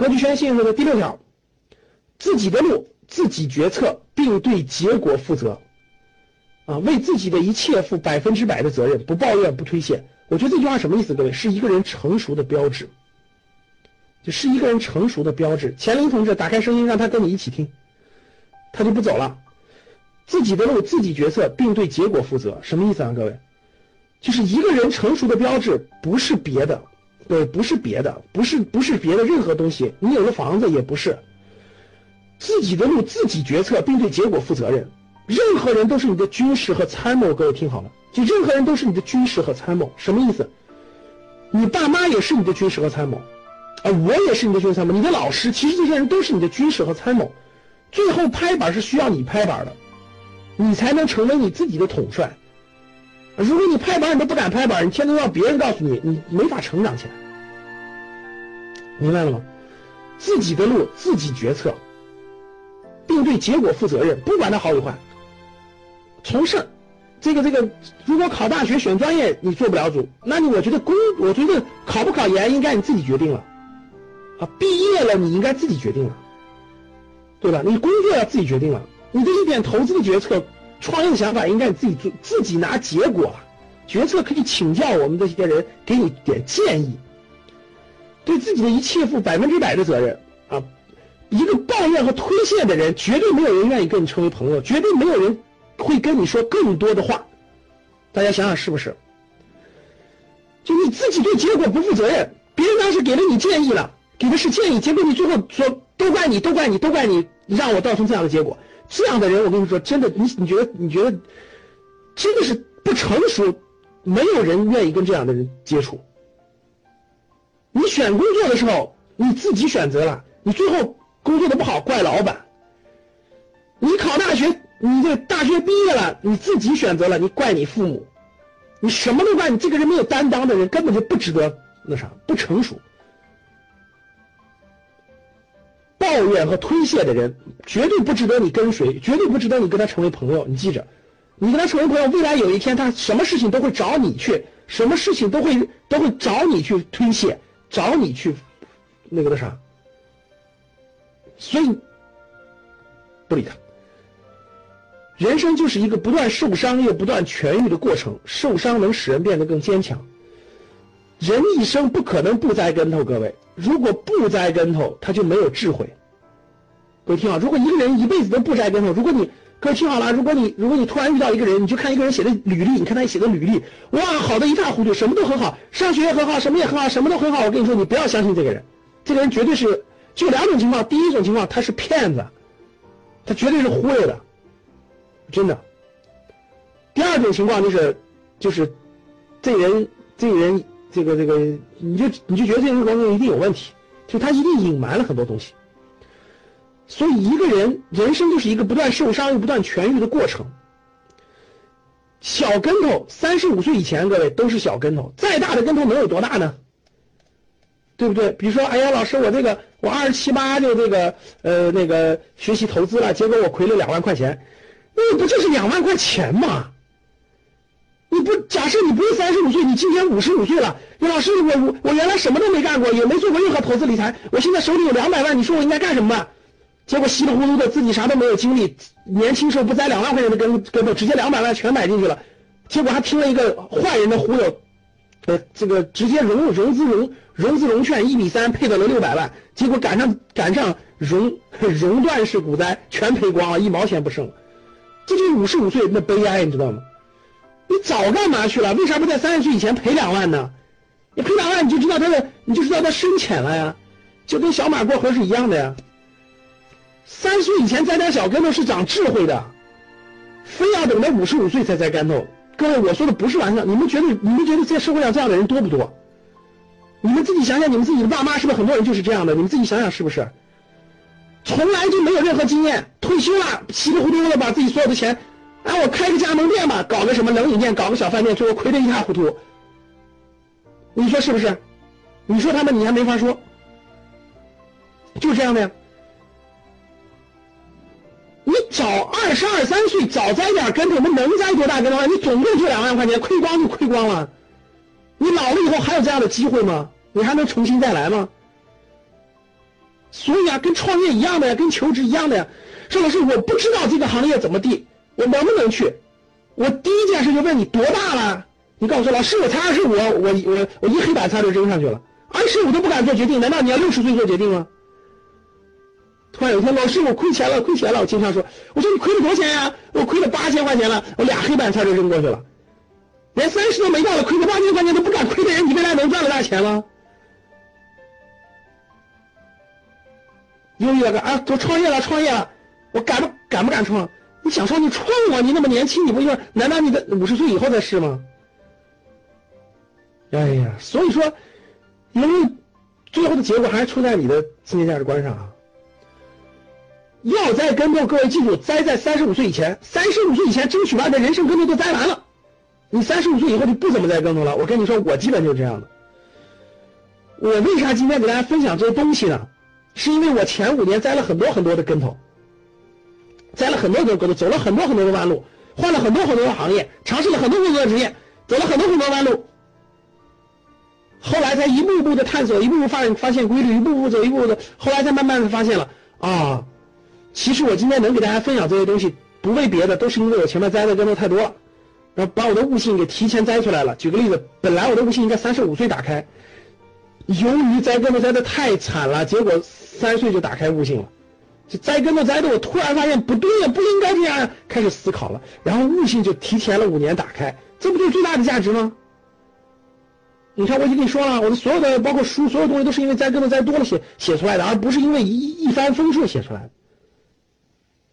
格局圈信任的第六条自己的路自己决策并对结果负责。啊为自己的一切负百分之百的责任不抱怨不推卸。我觉得这句话什么意思各位？是一个人成熟的标志。就是一个人成熟的标志。钱林同志打开声音让他跟你一起听。他就不走了。自己的路自己决策并对结果负责。什么意思啊各位？就是一个人成熟的标志不是别的。对不是别的不是不是别的任何东西你有了房子也不是。自己的路自己决策并对结果负责任任何人都是你的军师和参谋各位听好了就任何人都是你的军师和参谋什么意思？你爸妈也是你的军师和参谋啊我也是你的军师参谋你的老师其实这些人都是你的军师和参谋最后拍板是需要你拍板的你才能成为你自己的统帅。如果你拍板你都不敢拍板你天天让别人告诉你你没法成长起来。明白了吗？自己的路自己决策，并对结果负责任，不管它好与坏。从事这个这个，如果考大学选专业你做不了主，那你我觉得工，我觉得考不考研应该你自己决定了，啊，毕业了你应该自己决定了，对吧？你工作要自己决定了，你这一点投资的决策、创业的想法应该你自己做，自己拿结果，决策可以请教我们这些人给你点建议。对自己的一切负百分之百的责任啊。一个抱怨和推卸的人绝对没有人愿意跟你成为朋友绝对没有人会跟你说更多的话。大家想想是不是？就你自己对结果不负责任别人当时给了你建议了给的是建议结果你最后说都怪你都怪你都怪你让我造成这样的结果。这样的人我跟你说真的你你觉得你觉得真的是不成熟没有人愿意跟这样的人接触你选工作的时候，你自己选择了，你最后工作的不好怪老板。你考大学，你这大学毕业了，你自己选择了，你怪你父母，你什么都怪，你这个人没有担当的人根本就不值得那啥，不成熟。抱怨和推卸的人，绝对不值得你跟随，绝对不值得你跟他成为朋友，你记着，你跟他成为朋友，未来有一天他什么事情都会找你去，什么事情都会都会找你去推卸。找你去那个那啥？所以不理他。人生就是一个不断受伤又不断痊愈的过程受伤能使人变得更坚强。人一生不可能不栽跟头各位。如果不栽跟头他就没有智慧。各位听好如果一个人一辈子都不栽跟头如果你各位听好了，如果你如果你突然遇到一个人，你就看一个人写的履历，你看他写的履历，哇，好的，一塌糊涂，什么都很好，上学也很好，什么也很好，什么都很好，我跟你说，你不要相信这个人。这个人绝对是，就两种情况，第一种情况他是骗子，他绝对是忽悠的，真的。第二种情况就是就是这人这人这个这个，你就你就觉得这人工作一定有问题，就他一定隐瞒了很多东西。所以，一个人人生就是一个不断受伤又不断痊愈的过程。小跟头，三十五岁以前，各位都是小跟头。再大的跟头能有多大呢？对不对？比如说，哎呀，老师，我这个我二十七八就这个呃那个学习投资了，结果我亏了两万块钱，那不就是两万块钱吗？你不假设你不是三十五岁，你今年五十五岁了，你老师，我我我原来什么都没干过，也没做过任何投资理财，我现在手里有两百万，你说我应该干什么？结果稀里糊涂的自己啥都没有经历年轻时候不栽两万块钱的跟跟头直接两百万全买进去了结果还听了一个坏人的忽悠呃这个直接融融资融融资融券一比三配到了六百万结果赶上赶上熔 熔断式股灾全赔光了一毛钱不剩。这就五十五岁那悲哀你知道吗？你早干嘛去了？为啥不在三十岁以前赔两万呢？你赔两万你就知道他的你就知道他深浅了呀就跟小马过河是一样的呀。三十岁以前栽点小跟头是长智慧的，非要等到五十五岁才栽跟头。各位，我说的不是玩笑，你们觉得你们觉得在社会上这样的人多不多？你们自己想想，你们自己的爸妈是不是很多人就是这样的？你们自己想想是不是？从来就没有任何经验，退休了，稀里糊涂的把自己所有的钱，啊，我开个加盟店吧，搞个什么冷饮店，搞个小饭店，最后亏得一塌糊涂。你说是不是？你说他们，你还没法说，就是这样的呀。你早二十二三岁早栽点跟头那能栽多大跟头啊你总共就两万块钱亏光就亏光了。你老了以后还有这样的机会吗？你还能重新再来吗？所以啊跟创业一样的呀跟求职一样的呀。说老师我不知道这个行业怎么地我能不能去？我第一件事就问你多大了？你告诉我说老师我才二十五我我我一黑板擦就扔上去了。二十五都不敢做决定难道你要六十岁做决定吗突然有一天，老师，我亏钱了，亏钱了。我经常说，我说你亏了多少钱呀？我亏了八千块钱了，我俩黑板擦就扔过去了，连三十都没到了，亏个八千块钱都不敢亏的人，你未来能赚了大钱吗？犹豫了个啊，都创业了，创业了。我敢不敢不敢创？你想创你创啊！你那么年轻，你不就难道你的五十岁以后再试吗？哎呀，所以说，因为最后的结果还是出在你的自信价值观上啊。要栽跟头，各位记住，栽在三十五岁以前。三十五岁以前争取把你的人生跟头都栽完了，你三十五岁以后就不怎么栽跟头了。我跟你说，我基本就是这样的。我为啥今天给大家分享这些东西呢？是因为我前五年栽了很多很多的跟头。栽了很多很多跟头，走了很多很多的弯路，换了很多很多的行业，尝试了很多很多的职业，走了很多很多弯路，后来才一步步的探索，一步步发现发现规律，一步步走，一步步的，后来才慢慢的发现了啊，其实我今天能给大家分享这些东西，不为别的，都是因为我前面栽的跟头太多了，然后把我的悟性给提前栽出来了。举个例子，本来我的悟性应该三十五岁打开，由于栽跟头栽的太惨了，结果三岁就打开悟性了。就栽跟头栽的，我突然发现不对呀，不应该这样，开始思考了，然后悟性就提前了五年打开，这不就是最大的价值吗？你看，我已经跟你说了，我的所有的包括书，所有东西都是因为栽跟头栽多了写写出来的，而不是因为一一帆风顺写出来的，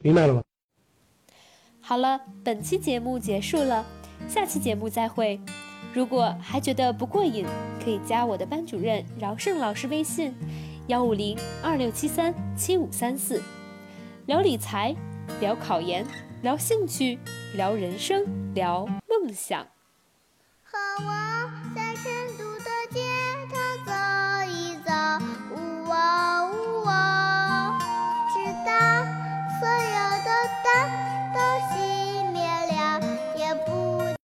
明白了吗？好了，本期节目结束了，下期节目再会。如果还觉得不过瘾，可以加我的班主任饶胜老师微信。幺五零二六七三七五三四，聊理财，聊考研，聊兴趣，聊人生，聊梦想。好啊。